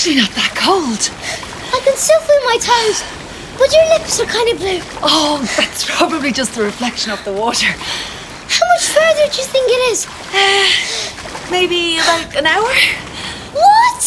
actually not that cold. I can still feel my toes, but your lips are kind of blue. Oh, that's probably just the reflection of the water. How much further do you think it is? Uh, maybe about an hour? What?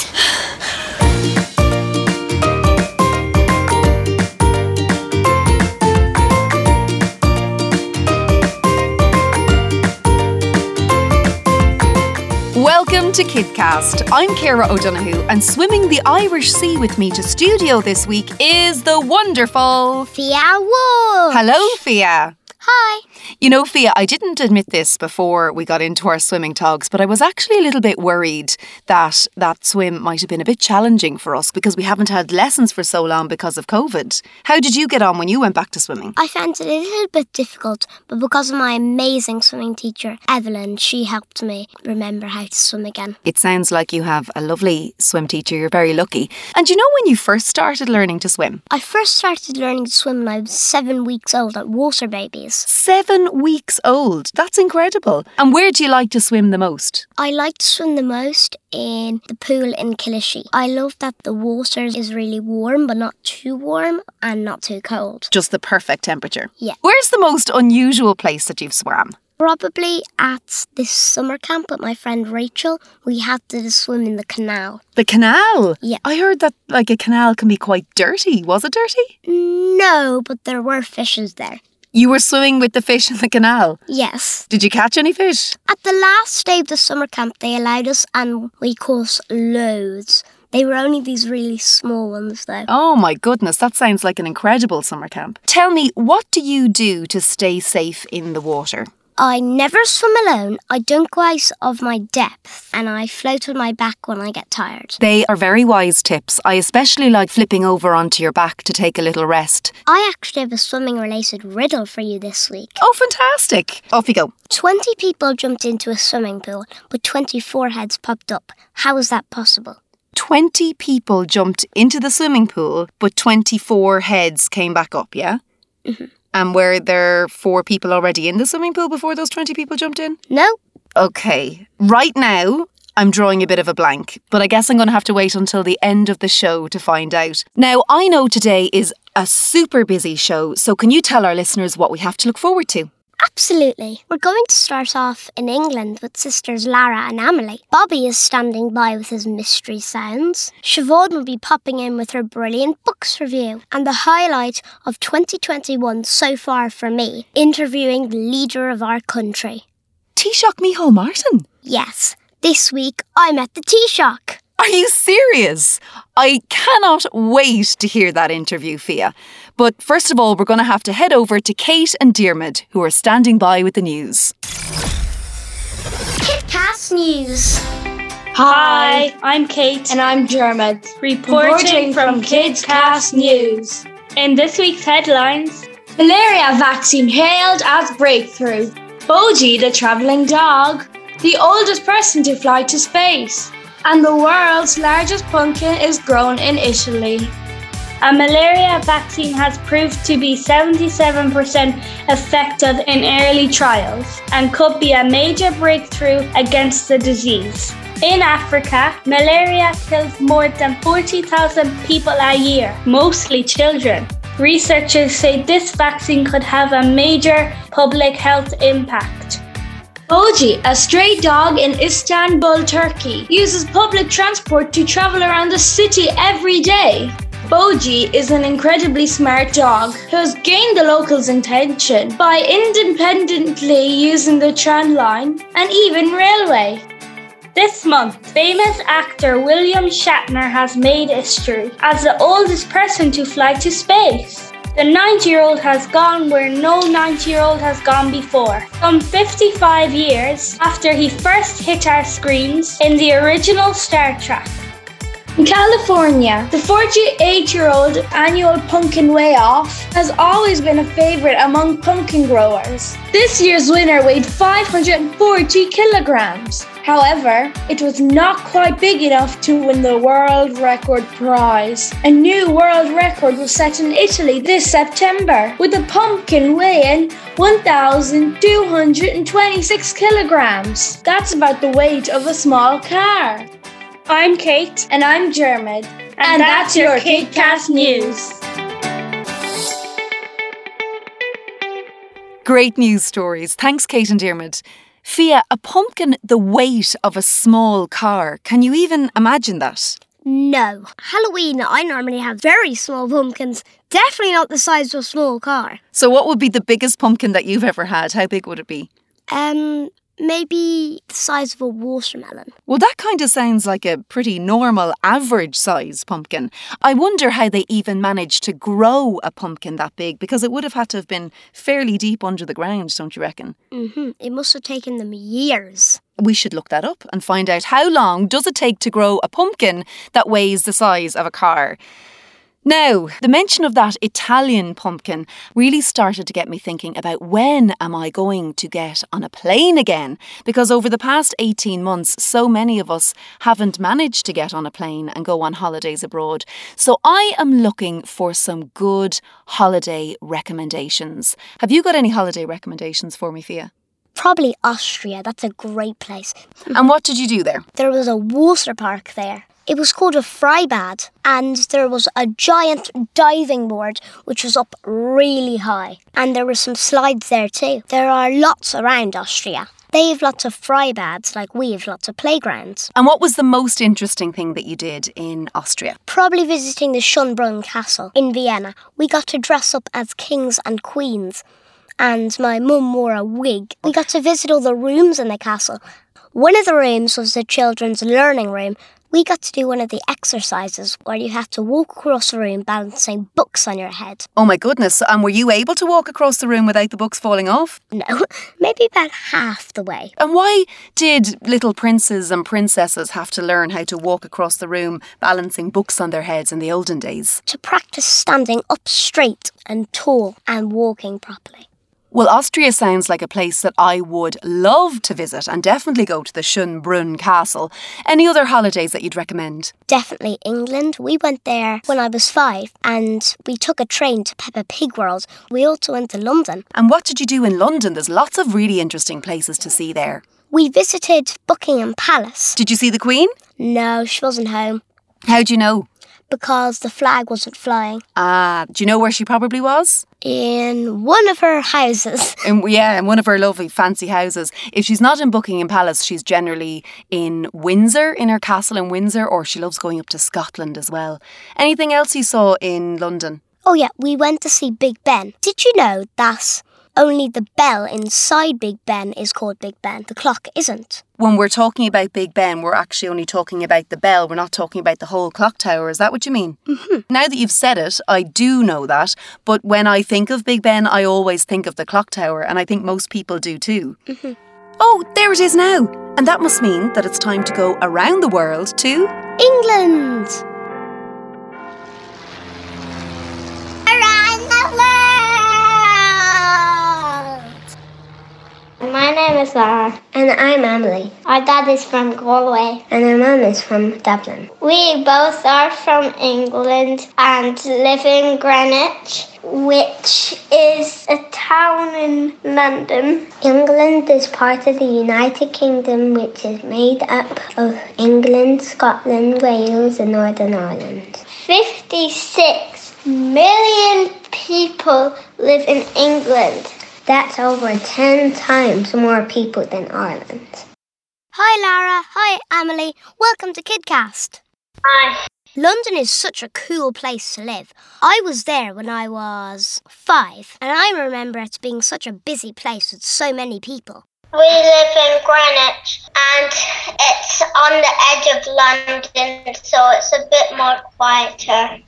Welcome to KidCast. I'm Céire O'Donoghue, and swimming the Irish Sea with me to studio this week is the wonderful. Fia Wood. Hello, Fia. Hi. You know, Fia, I didn't admit this before we got into our swimming togs, but I was actually a little bit worried that that swim might have been a bit challenging for us because we haven't had lessons for so long because of COVID. How did you get on when you went back to swimming? I found it a little bit difficult, but because of my amazing swimming teacher, Evelyn, she helped me remember how to swim again. It sounds like you have a lovely swim teacher. You're very lucky. And you know when you first started learning to swim? I first started learning to swim when I was seven weeks old at Water Babies. Seven weeks old. That's incredible. And where do you like to swim the most? I like to swim the most in the pool in Kilishi. I love that the water is really warm, but not too warm and not too cold. Just the perfect temperature. Yeah. Where's the most unusual place that you've swam? Probably at this summer camp with my friend Rachel, we had to swim in the canal. The canal? Yeah. I heard that like a canal can be quite dirty. Was it dirty? No, but there were fishes there. You were swimming with the fish in the canal. Yes. Did you catch any fish? At the last day of the summer camp, they allowed us and we caught loads. They were only these really small ones, though. Oh my goodness, that sounds like an incredible summer camp. Tell me, what do you do to stay safe in the water? I never swim alone. I don't go out of my depth and I float on my back when I get tired. They are very wise tips. I especially like flipping over onto your back to take a little rest. I actually have a swimming related riddle for you this week. Oh, fantastic. Off you go. 20 people jumped into a swimming pool, but 24 heads popped up. How is that possible? 20 people jumped into the swimming pool, but 24 heads came back up, yeah? Mhm. And were there four people already in the swimming pool before those 20 people jumped in? No? Okay. Right now, I'm drawing a bit of a blank, but I guess I'm going to have to wait until the end of the show to find out. Now, I know today is a super busy show, so can you tell our listeners what we have to look forward to? Absolutely. We're going to start off in England with sisters Lara and Amelie. Bobby is standing by with his mystery sounds. Siobhan will be popping in with her brilliant books review. And the highlight of 2021 so far for me, interviewing the leader of our country. Taoiseach Micheál Martin. Yes, this week I'm at the Taoiseach. Are you serious? I cannot wait to hear that interview, Fia. But first of all, we're going to have to head over to Kate and Diarmuid, who are standing by with the news. KidCast News. Hi, I'm Kate, And I'm Dermot, reporting from KidsCast News. In this week's headlines, Malaria vaccine hailed as breakthrough. Boji, the traveling dog, the oldest person to fly to space. And the world's largest pumpkin is grown in Italy. a malaria vaccine has proved to be 77% effective in early trials and could be a major breakthrough against the disease. In Africa, malaria kills more than 40,000 people a year, mostly children. Researchers say this vaccine could have a major public health impact. Boji, a stray dog in Istanbul, Turkey, uses public transport to travel around the city every day. Boji is an incredibly smart dog who has gained the locals' attention by independently using the tram line and even railway. This month, famous actor William Shatner has made history as the oldest person to fly to space. The 90 year old has gone where no 90 year old has gone before. Some 55 years after he first hit our screens in the original Star Trek. In California, the 48 year old annual Pumpkin weigh off has always been a favorite among pumpkin growers. This year's winner weighed 540 kilograms. However, it was not quite big enough to win the world record prize. A new world record was set in Italy this September, with a pumpkin weighing 1,226 kilograms. That's about the weight of a small car. I'm Kate. And I'm Dermot. And, and that's, that's your KidCast News. Great news stories. Thanks, Kate and Dermot. Fia, a pumpkin the weight of a small car. Can you even imagine that? No. Halloween, I normally have very small pumpkins. Definitely not the size of a small car. So, what would be the biggest pumpkin that you've ever had? How big would it be? Um, maybe the size of a watermelon. Well, that kind of sounds like a pretty normal, average size pumpkin. I wonder how they even managed to grow a pumpkin that big because it would have had to have been fairly deep under the ground, don't you reckon? Mm-hmm. It must have taken them years. We should look that up and find out how long does it take to grow a pumpkin that weighs the size of a car. Now, the mention of that Italian pumpkin really started to get me thinking about when am I going to get on a plane again? Because over the past 18 months, so many of us haven't managed to get on a plane and go on holidays abroad. So I am looking for some good holiday recommendations. Have you got any holiday recommendations for me, Fia? Probably Austria. That's a great place. And what did you do there? There was a water park there. It was called a Freibad, and there was a giant diving board which was up really high. And there were some slides there too. There are lots around Austria. They have lots of Freibads, like we have lots of playgrounds. And what was the most interesting thing that you did in Austria? Probably visiting the Schönbrunn Castle in Vienna. We got to dress up as kings and queens, and my mum wore a wig. We got to visit all the rooms in the castle. One of the rooms was the children's learning room, we got to do one of the exercises where you have to walk across the room balancing books on your head. Oh my goodness, and were you able to walk across the room without the books falling off? No, maybe about half the way. And why did little princes and princesses have to learn how to walk across the room balancing books on their heads in the olden days? To practice standing up straight and tall and walking properly. Well, Austria sounds like a place that I would love to visit and definitely go to the Schönbrunn Castle. Any other holidays that you'd recommend? Definitely England. We went there when I was five and we took a train to Peppa Pig World. We also went to London. And what did you do in London? There's lots of really interesting places to see there. We visited Buckingham Palace. Did you see the Queen? No, she wasn't home. How'd you know? Because the flag wasn't flying. Ah, do you know where she probably was? In one of her houses. In, yeah, in one of her lovely fancy houses. If she's not in Buckingham Palace, she's generally in Windsor, in her castle in Windsor, or she loves going up to Scotland as well. Anything else you saw in London? Oh, yeah, we went to see Big Ben. Did you know that only the bell inside Big Ben is called Big Ben. The clock isn't. When we're talking about Big Ben, we're actually only talking about the bell. We're not talking about the whole clock tower. Is that what you mean? Mm-hmm. Now that you've said it, I do know that. But when I think of Big Ben, I always think of the clock tower, and I think most people do too. Mm-hmm. Oh, there it is now. And that must mean that it's time to go around the world to England. Around the world. My name is Lara. And I'm Amelie. Our dad is from Galway. And our mum is from Dublin. We both are from England and live in Greenwich, which is a town in London. England is part of the United Kingdom, which is made up of England, Scotland, Wales, and Northern Ireland. 56 million people live in England. That's over 10 times more people than Ireland. Hi, Lara. Hi, Amelie. Welcome to KidCast. Hi. London is such a cool place to live. I was there when I was five, and I remember it being such a busy place with so many people. We live in Greenwich and it's on the edge of London, so it's a bit more quieter.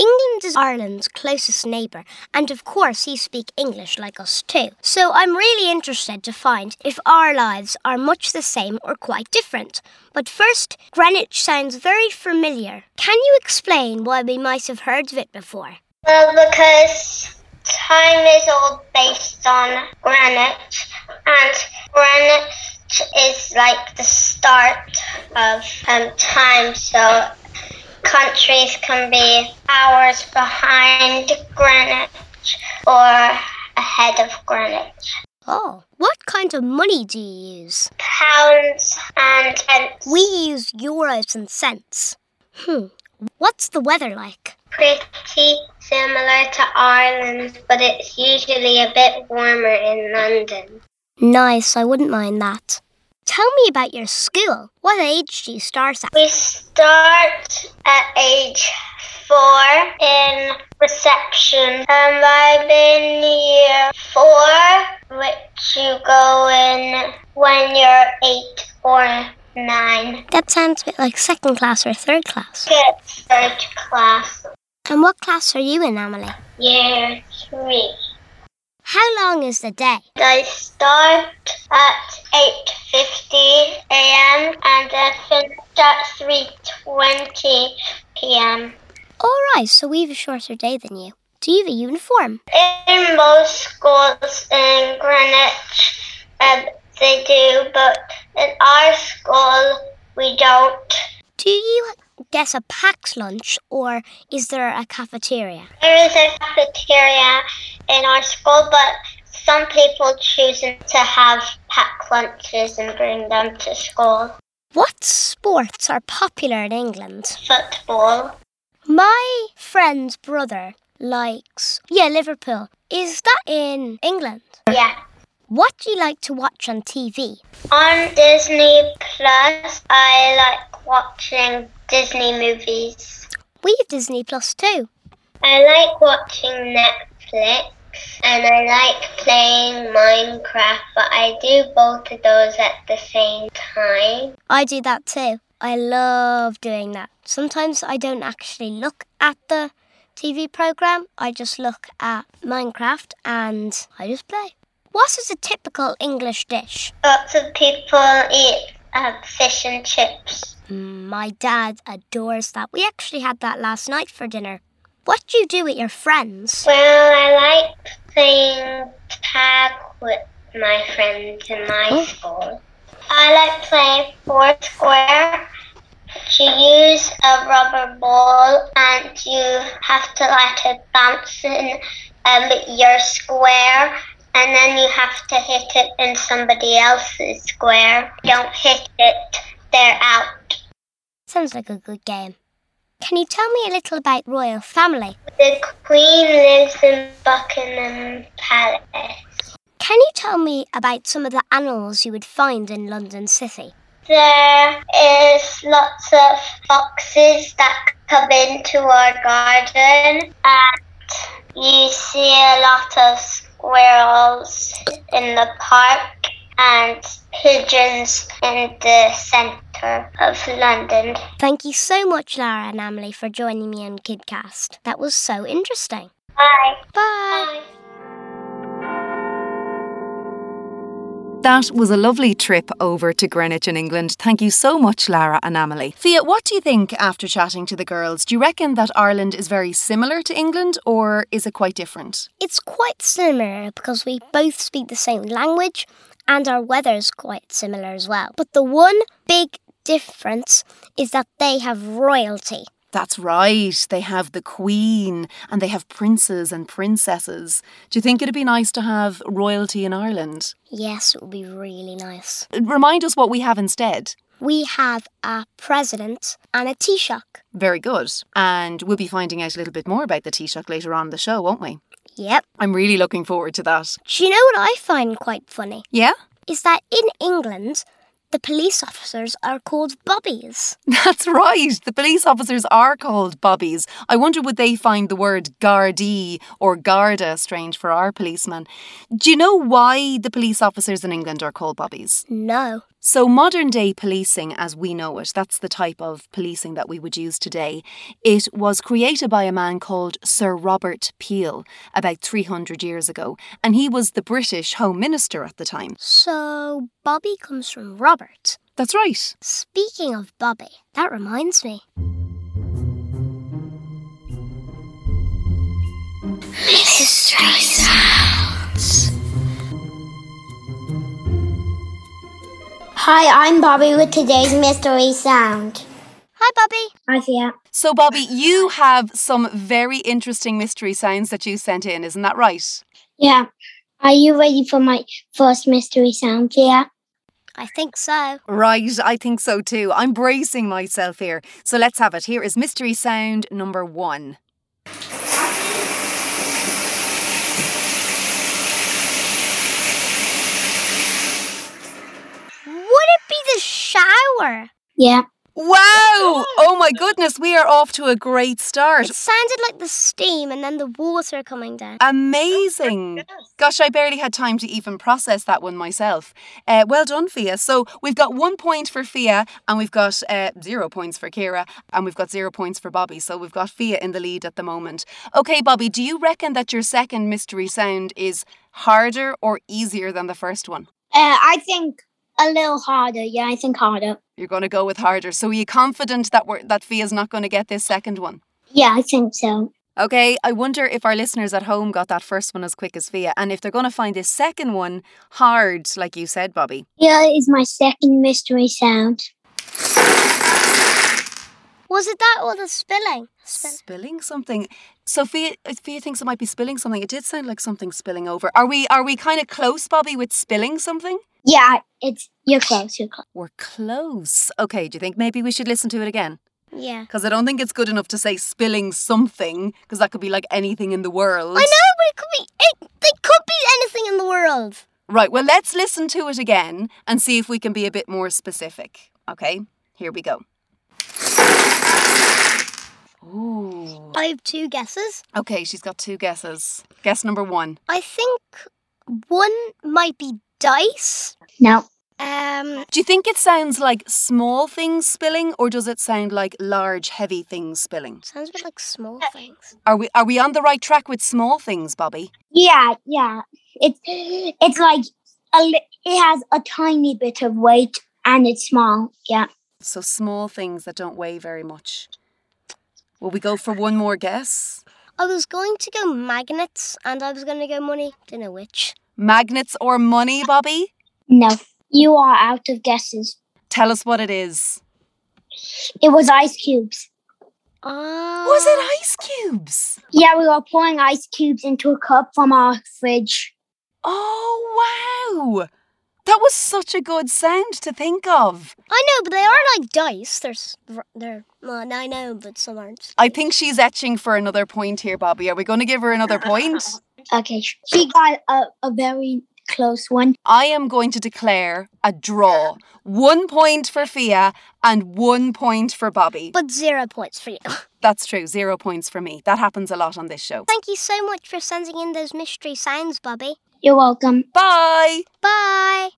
England is Ireland's closest neighbour, and of course, he speak English like us too. So I'm really interested to find if our lives are much the same or quite different. But first, Greenwich sounds very familiar. Can you explain why we might have heard of it before? Well, because time is all based on Greenwich, and Greenwich is like the start of um, time, so countries can be hours behind Greenwich or ahead of Greenwich. Oh, what kind of money do you use? Pounds and pence. We use euros and cents. Hmm. What's the weather like? pretty similar to Ireland, but it's usually a bit warmer in London. Nice, I wouldn't mind that. Tell me about your school. What age do you start at? We start at age four in reception, and I'm in year four, which you go in when you're eight or nine. That sounds a bit like second class or third class. Good third class, And what class are you in, Amelie? year three. How long is the day? They start at 8.50 a.m. and then finish at 3.20 p.m. Alright, so we have a shorter day than you. Do you have a uniform? In most schools in Greenwich, um, they do, but in our school, we don't. Do you get a packed lunch or is there a cafeteria? There is a cafeteria in our school, but some people choose to have packed lunches and bring them to school. What sports are popular in England? Football. My friend's brother likes, yeah, Liverpool. Is that in England? Yeah. What do you like to watch on TV? On Disney Plus, I like watching Disney movies. We have Disney Plus too. I like watching Netflix and I like playing Minecraft, but I do both of those at the same time. I do that too. I love doing that. Sometimes I don't actually look at the TV program, I just look at Minecraft and I just play. What is a typical English dish? Lots of people eat uh, fish and chips. Mm, My dad adores that. We actually had that last night for dinner. What do you do with your friends? Well, I like playing tag with my friends in my Oh. school. I like playing Foursquare. You use a rubber ball and you have to let it bounce in um, your square and then you have to hit it in somebody else's square. Don't hit it, they're out. Sounds like a good game. Can you tell me a little about royal family? The Queen lives in Buckingham Palace. Can you tell me about some of the animals you would find in London City? There is lots of foxes that come into our garden, and you see a lot of squirrels in the park and pigeons in the centre of London. Thank you so much, Lara and Amelie, for joining me on KidCast. That was so interesting. Bye. Bye. Bye. That was a lovely trip over to Greenwich in England. Thank you so much, Lara and Amelie. Fia, what do you think after chatting to the girls? Do you reckon that Ireland is very similar to England or is it quite different? It's quite similar because we both speak the same language and our weather's quite similar as well. But the one big difference is that they have royalty. That's right. They have the Queen and they have princes and princesses. Do you think it'd be nice to have royalty in Ireland? Yes, it would be really nice. Remind us what we have instead. We have a president and a Taoiseach. Very good. And we'll be finding out a little bit more about the Taoiseach later on in the show, won't we? Yep. I'm really looking forward to that. Do you know what I find quite funny? Yeah? Is that in England, the police officers are called bobbies. That's right. The police officers are called bobbies. I wonder would they find the word Gardaí or Garda strange for our policemen. Do you know why the police officers in England are called bobbies? No. So, modern day policing as we know it, that's the type of policing that we would use today, it was created by a man called Sir Robert Peel about 300 years ago, and he was the British Home Minister at the time. So, Bobby comes from Robert. That's right. Speaking of Bobby, that reminds me. Mystery Sounds. Hi, I'm Bobby with today's mystery sound. Hi, Bobby. Hi, Fia. So, Bobby, you have some very interesting mystery sounds that you sent in, isn't that right? Yeah. Are you ready for my first mystery sound, Fia? I think so. Right, I think so too. I'm bracing myself here. So let's have it. Here is mystery sound number one. Would it be the shower? Yeah. Wow! Oh my goodness, we are off to a great start. It sounded like the steam and then the water coming down. Amazing. Gosh, I barely had time to even process that one myself. Uh, well done, Fia. So we've got one point for Fia, and we've got uh, zero points for Céire, and we've got zero points for Bobby. So we've got Fia in the lead at the moment. Okay, Bobby, do you reckon that your second mystery sound is harder or easier than the first one? Uh, I think a little harder. Yeah, I think harder. You're going to go with harder. So are you confident that we're, that Fia's not going to get this second one? Yeah, I think so. Okay, I wonder if our listeners at home got that first one as quick as Fia, and if they're going to find this second one hard, like you said, Bobby. Here is my second mystery sound. Was it that or the spilling? Spill- Spilling something. Sophia, Fia, uh, Fia thinks it might be spilling something. It did sound like something spilling over. Are we are we kind of close, Bobby, with spilling something? Yeah, it's you're close. You're close. We're close. Okay, do you think maybe we should listen to it again? yeah. Because I don't think it's good enough to say spilling something, because that could be like anything in the world. I know, but it could be. It, they could be anything in the world. Right, well, let's listen to it again and see if we can be a bit more specific. Okay, here we go. Ooh. I have two guesses. Okay, she's got two guesses. Guess number one. I think one might be dice. No. Um, Do you think it sounds like small things spilling, or does it sound like large, heavy things spilling? sounds a bit like small things. Are we are we on the right track with small things, Bobby? Yeah, yeah. It's it's like a it has a tiny bit of weight and it's small. Yeah. So small things that don't weigh very much. Will we go for one more guess? I was going to go magnets and I was going to go money. Don't know which. Magnets or money, Bobby? No. You are out of guesses. Tell us what it is. It was ice cubes. Uh, Was it ice cubes? Yeah, we were pouring ice cubes into a cup from our fridge. Oh wow! That was such a good sound to think of. I know, but they are like dice. There's, they're, well, I know, but some aren't. I think she's etching for another point here, Bobby. Are we going to give her another point? Okay. She got a, a very close one. I am going to declare a draw. One point for Fia and one point for Bobby. But zero points for you. That's true. Zero points for me. That happens a lot on this show. Thank you so much for sending in those mystery sounds, Bobby. You're welcome. Bye. Bye.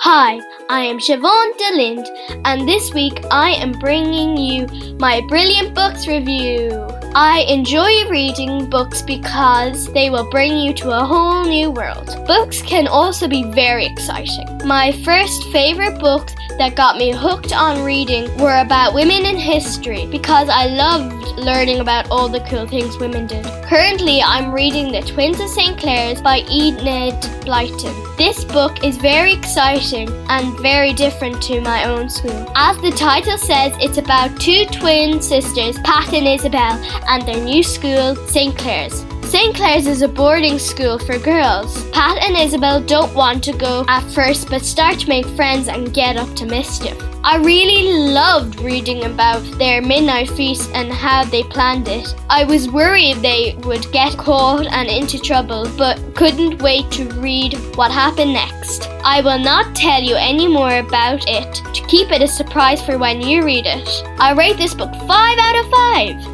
Hi, I am Siobhan De Lint, and this week I am bringing you my brilliant books review. I enjoy reading books because they will bring you to a whole new world. Books can also be very exciting. My first favourite books that got me hooked on reading were about women in history because I loved learning about all the cool things women did. Currently, I'm reading The Twins of St. Clare's by Enid Blyton. This book is very exciting and very different to my own school. As the title says, it's about two twin sisters, Pat and Isabel, and their new school, St. Clare's. St. Clare's is a boarding school for girls. Pat and Isabel don't want to go at first but start to make friends and get up to mischief. I really loved reading about their midnight feast and how they planned it. I was worried they would get caught and into trouble, but couldn't wait to read what happened next. I will not tell you any more about it to keep it a surprise for when you read it. I rate this book 5 out of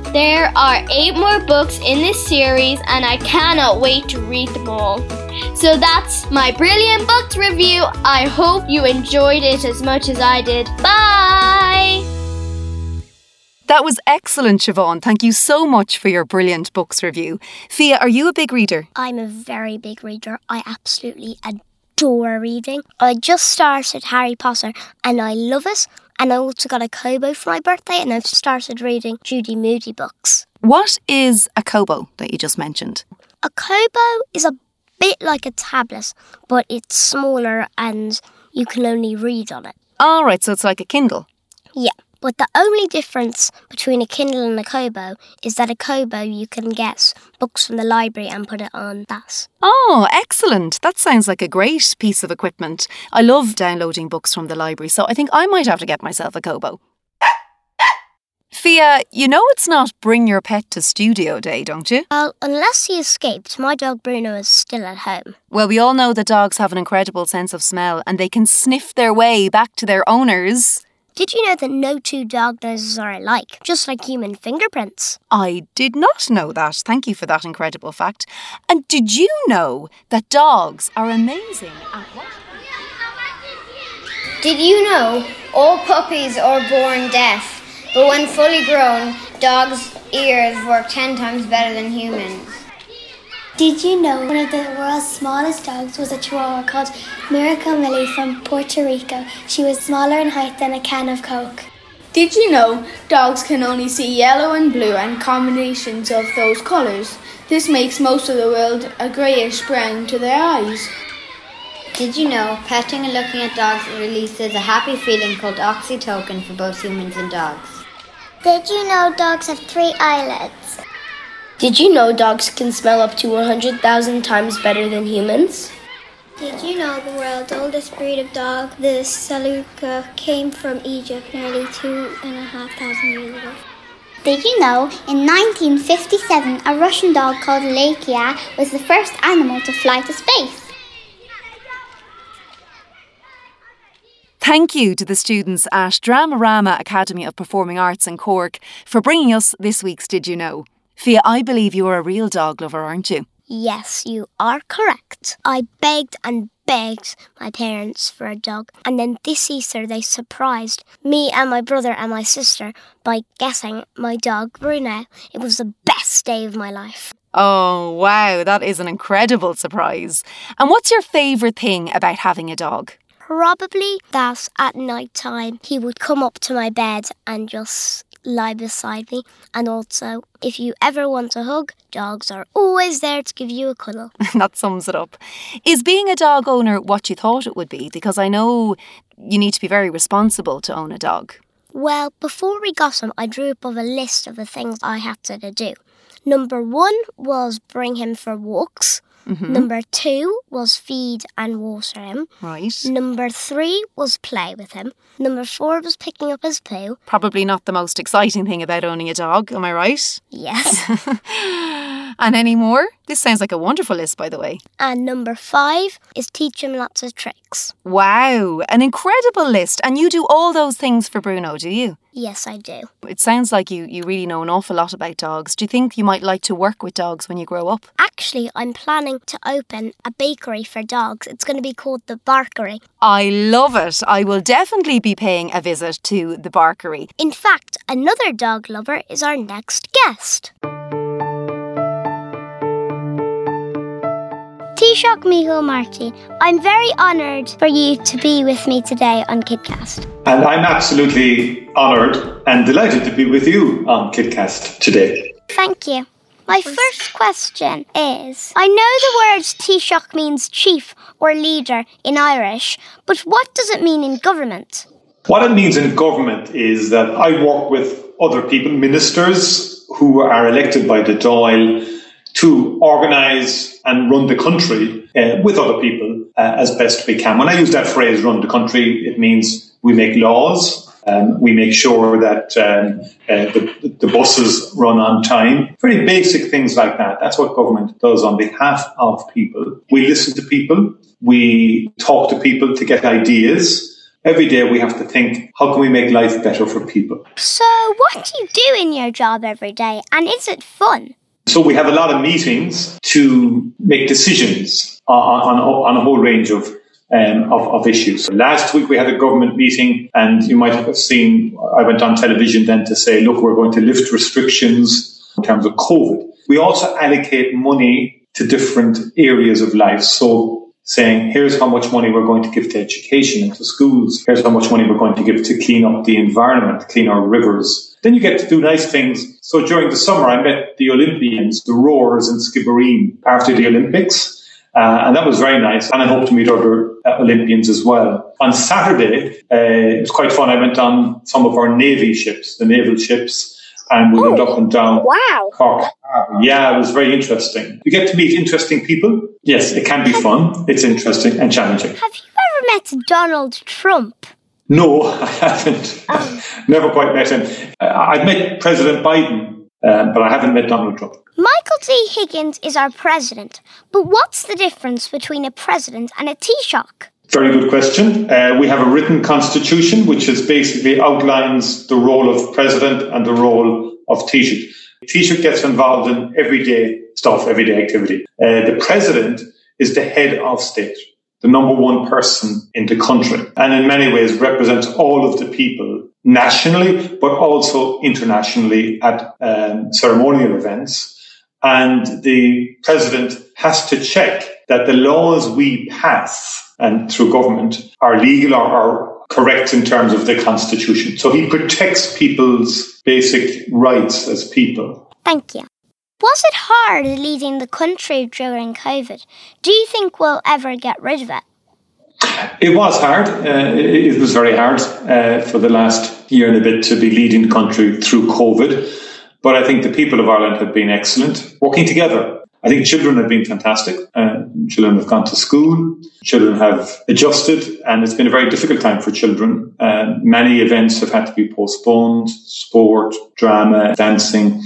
5. There are 8 more books in this series and I cannot wait to read them all. So that's my brilliant books review. I hope you enjoyed it as much as I did. Bye! That was excellent, Siobhan. Thank you so much for your brilliant books review. Fia, are you a big reader? I'm a very big reader. I absolutely adore reading. I just started Harry Potter and I love it. And I also got a Kobo for my birthday and I've started reading Judy Moody books. What is a Kobo that you just mentioned? A Kobo is a bit like a tablet, but it's smaller and you can only read on it. All right, so it's like a Kindle. Yeah. But the only difference between a Kindle and a Kobo is that a Kobo you can get books from the library and put it on that. Oh, excellent. That sounds like a great piece of equipment. I love downloading books from the library, so I think I might have to get myself a Kobo. Fia, you know it's not bring your pet to studio day, don't you? Well, unless he escaped, my dog Bruno is still at home. Well, we all know that dogs have an incredible sense of smell and they can sniff their way back to their owners. Did you know that no two dog noses are alike, just like human fingerprints? I did not know that. Thank you for that incredible fact. And did you know that dogs are amazing at what? Did you know all puppies are born deaf? But when fully grown, dogs' ears work 10 times better than humans. Did you know one of the world's smallest dogs was a chihuahua called Miracle Millie from Puerto Rico? She was smaller in height than a can of Coke. Did you know dogs can only see yellow and blue and combinations of those colours? This makes most of the world a greyish brown to their eyes. Did you know petting and looking at dogs releases a happy feeling called oxytocin for both humans and dogs? Did you know dogs have three eyelids? Did you know dogs can smell up to 100,000 times better than humans? Did you know the world's oldest breed of dog, the Saluki, came from Egypt nearly two and a half thousand years ago? Did you know in 1957 a Russian dog called Laika was the first animal to fly to space? Thank you to the students at Dramarama Academy of Performing Arts in Cork for bringing us this week's Did You Know? Fia, I believe you're a real dog lover, aren't you? Yes, you are correct. I begged and begged my parents for a dog, and then this Easter they surprised me and my brother and my sister by getting my dog Bruno. It was the best day of my life. Oh, wow, that is an incredible surprise. And what's your favourite thing about having a dog? Probably that at night time he would come up to my bed and just lie beside me. And also, if you ever want a hug, dogs are always there to give you a cuddle. that sums it up. Is being a dog owner what you thought it would be? Because I know you need to be very responsible to own a dog. Well, before we got him, I drew up of a list of the things I had to do. Number one was bring him for walks. Mm-hmm. Number two was feed and water him. Right. Number three was play with him. Number four was picking up his poo. Probably not the most exciting thing about owning a dog, am I right? Yes. and any more? This sounds like a wonderful list, by the way. And number five is teach him lots of tricks. Wow, an incredible list. And you do all those things for Bruno, do you? Yes, I do. It sounds like you, you really know an awful lot about dogs. Do you think you might like to work with dogs when you grow up? Actually, I'm planning to open a bakery for dogs. It's going to be called the Barkery. I love it. I will definitely be paying a visit to the Barkery. In fact, another dog lover is our next guest. Taoiseach Micheál Martin, I'm very honoured for you to be with me today on KidCast. And I'm absolutely honoured and delighted to be with you on KidCast today. Thank you. My first question is I know the word Taoiseach means chief or leader in Irish, but what does it mean in government? What it means in government is that I work with other people, ministers who are elected by the Dáil to organize and run the country uh, with other people uh, as best we can. When I use that phrase, run the country, it means we make laws. Um, we make sure that um, uh, the, the, buses run on time. Very basic things like that. That's what government does on behalf of people. We listen to people. We talk to people to get ideas. Every day we have to think, how can we make life better for people? So, what do you do in your job every day? And is it fun? So we have a lot of meetings to make decisions on, on, on a whole range of, um, of, of issues. Last week we had a government meeting, and you might have seen I went on television then to say, look, we're going to lift restrictions in terms of COVID. We also allocate money to different areas of life. So saying, here's how much money we're going to give to education and to schools. Here's how much money we're going to give to clean up the environment, clean our rivers, then you get to do nice things. So during the summer, I met the Olympians, the rowers and Skibbereen after the Olympics. Uh, and that was very nice. And I hope to meet other uh, Olympians as well. On Saturday, uh, it was quite fun. I went on some of our Navy ships, the naval ships, and we went up and down Wow. Cork. Yeah, it was very interesting. You get to meet interesting people. Yes, it can be fun. It's interesting and challenging. Have you ever met Donald Trump? No, I haven't. Never quite met him. Uh, I've met President Biden, uh, but I haven't met Donald Trump. Michael D. Higgins is our president, but what's the difference between a president and a Taoiseach? Very good question. Uh, we have a written constitution which is basically outlines the role of president and the role of Taoiseach. Taoiseach gets involved in everyday stuff, everyday activity. Uh, the president is the head of state, the number one person in the country, and in many ways represents all of the people nationally, but also internationally at um, ceremonial events. And the president has to check that the laws we pass and through government are legal or are correct in terms of the constitution. So he protects people's basic rights as people. Thank you. Was it hard leading the country during COVID? Do you think we'll ever get rid of it? It was hard. Uh, it, it was very hard uh, for the last year and a bit to be leading the country through COVID. But I think the people of Ireland have been excellent, working together. I think children have been fantastic. Uh, children have gone to school. Children have adjusted, and it's been a very difficult time for children. Uh, many events have had to be postponed: sport, drama, dancing.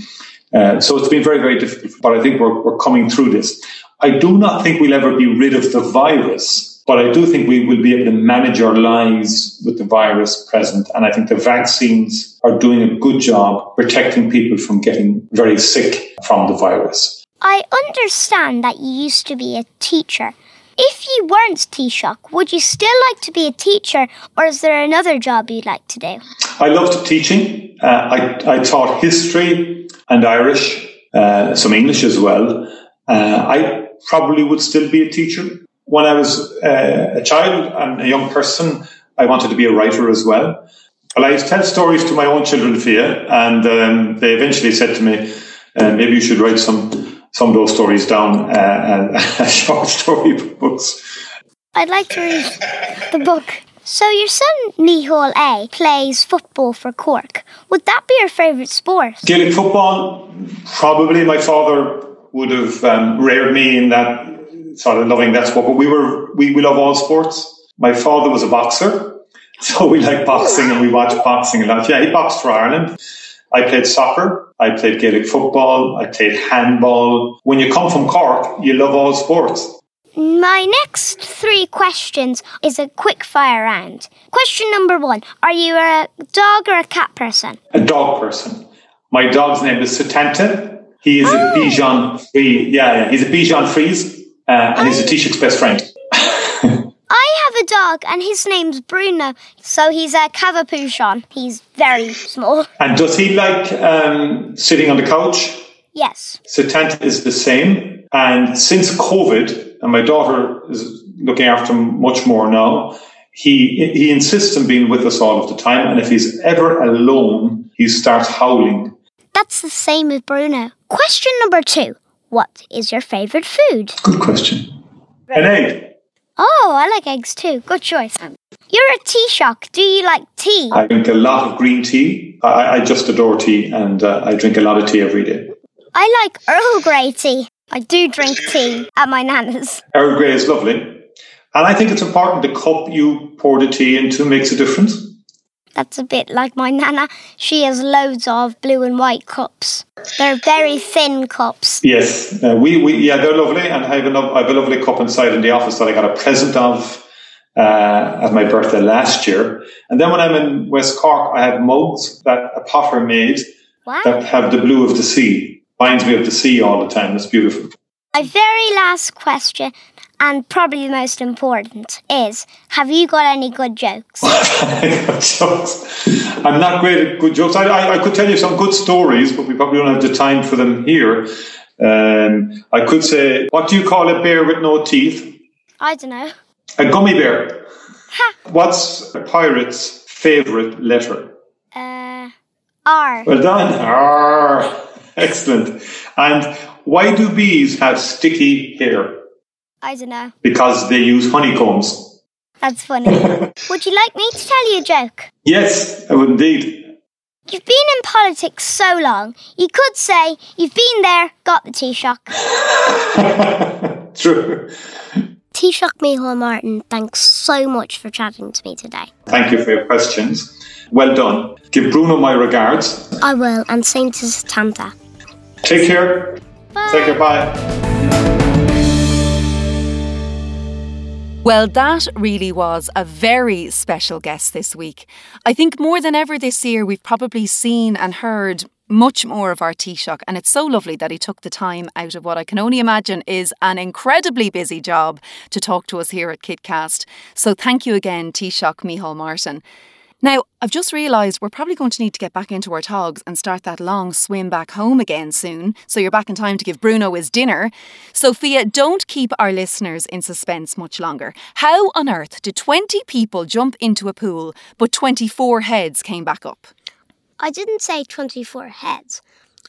Uh, so it's been very, very difficult. But I think we're, we're coming through this. I do not think we'll ever be rid of the virus, but I do think we will be able to manage our lives with the virus present. And I think the vaccines are doing a good job protecting people from getting very sick from the virus. I understand that you used to be a teacher. If you weren't Taoiseach, would you still like to be a teacher, or is there another job you'd like to do? I loved teaching. Uh, I, I taught history and Irish, uh, some English as well. Uh, I probably would still be a teacher. When I was uh, a child and a young person, I wanted to be a writer as well. Well, I tell stories to my own children, Fia, and um, they eventually said to me, uh, maybe you should write some some of those stories down uh, as short story books. I'd like to read the book. So your son Micheál Aodh plays football for Cork. Would that be your favourite sport? Gaelic football, probably my father would have um, reared me in that sort of loving that sport. But we were we, we love all sports. My father was a boxer, so we like boxing and we watch boxing a lot. Yeah, he boxed for Ireland. I played soccer. I played Gaelic football. I played handball. When you come from Cork, you love all sports. My next three questions is a quick fire round. Question number one Are you a dog or a cat person? A dog person. My dog's name is Satanta. He is a Bichon Frise. Yeah, yeah, he's a Bichon Frise, uh, and he's a Taoiseach's best friend. And his name's Bruno, so he's a Cavapoochon. He's very small. And does he like um, sitting on the couch? Yes. Satanta is the same. And since COVID, and my daughter is looking after him much more now, he he insists on being with us all of the time. And if he's ever alone, he starts howling. That's the same with Bruno. Question number two What is your favourite food? Good question. An egg. Oh, I like eggs too. Good choice. You're a tea shock. Do you like tea? I drink a lot of green tea. I, I just adore tea, and uh, I drink a lot of tea every day. I like Earl Grey tea. I do drink tea at my nana's. Earl Grey is lovely. And I think it's important the cup you pour the tea into makes a difference. That's a bit like my nana. She has loads of blue and white cups. They're very thin cups. Yes, uh, we, we yeah they're lovely, and I have, a, lo- I have a lovely cup inside in the office that I got a present of uh, at my birthday last year. And then when I'm in West Cork, I have mugs that a potter made Wow. that have the blue of the sea. Reminds me of the sea all the time. It's beautiful. My very last question, and probably the most important, is Have you got any good jokes? jokes. I'm not great at good jokes. I, I, I could tell you some good stories, but we probably don't have the time for them here. Um, I could say, what do you call a bear with no teeth? I don't know. A gummy bear. What's a pirate's favourite letter? Uh, R. Well done. R. Excellent. And why do bees have sticky hair? I don't know. Because they use honeycombs. That's funny. Would you like me to tell you a joke? Yes, I would indeed. You've been in politics so long, you could say you've been there, got the Taoiseach. True. Taoiseach Micheál Martin, thanks so much for chatting to me today. Thank you for your questions. Well done. Give Bruno my regards. I will, and same to Tanta. Take care. Bye. Take care. Bye. Well, that really was a very special guest this week. I think more than ever this year, we've probably seen and heard much more of our Taoiseach, and it's so lovely that he took the time out of what I can only imagine is an incredibly busy job to talk to us here at KidCast. So thank you again, Taoiseach Micheál Martin. Now, I've just realised we're probably going to need to get back into our togs and start that long swim back home again soon, so you're back in time to give Bruno his dinner. So Fia, don't keep our listeners in suspense much longer. How on earth did 20 people jump into a pool, but 24 heads came back up? I didn't say 24 heads.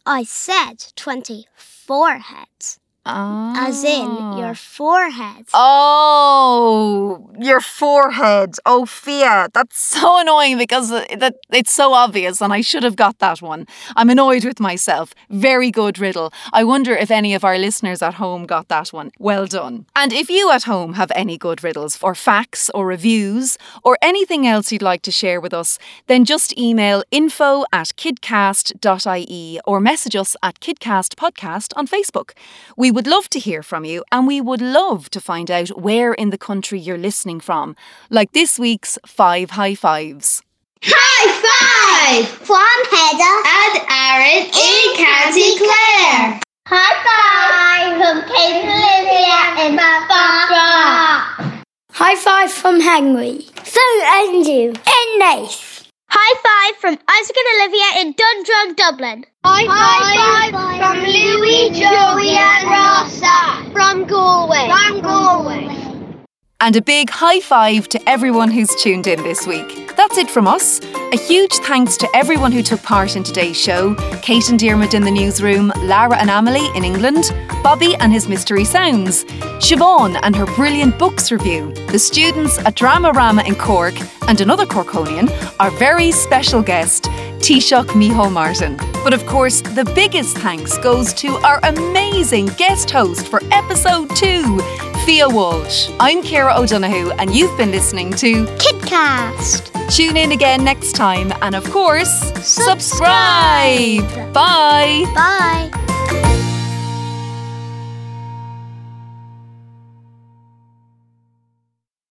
I said 24 heads. As in your ah. forehead. Oh, your forehead. Oh, Fia, that's so annoying because that it's so obvious, and I should have got that one. I'm annoyed with myself. Very good riddle. I wonder if any of our listeners at home got that one. Well done. And if you at home have any good riddles, or facts, or reviews, or anything else you'd like to share with us, then just email info at kidcast.ie or message us at Kidcast Podcast on Facebook. We would love to hear from you, and we would love to find out where in the country you're listening from, like this week's Five High Fives. High five from Heather and Aaron in County Clare. High five from Kate Olivia in Barbara. High five from Henry. So Andrew in Naas. High five from Isaac and Olivia in Dundrum, Dublin. High, High five, from Louis, Joey, and Rossa from Galway. From Galway. And a big high five to everyone who's tuned in this week. That's it from us. A huge thanks to everyone who took part in today's show Kate and Diarmuid in the newsroom, Lara and Amelie in England, Bobby and his mystery sounds, Siobhan and her brilliant books review, the students at Dramarama in Cork, and another Corkonian, our very special guest, Taoiseach Micheál Martin. But of course, the biggest thanks goes to our amazing guest host for episode two, Fia Walsh. I'm Céire O'Donoghue, and you've been listening to KidCast. Tune in again next time, and of course, subscribe. subscribe. Bye. Bye.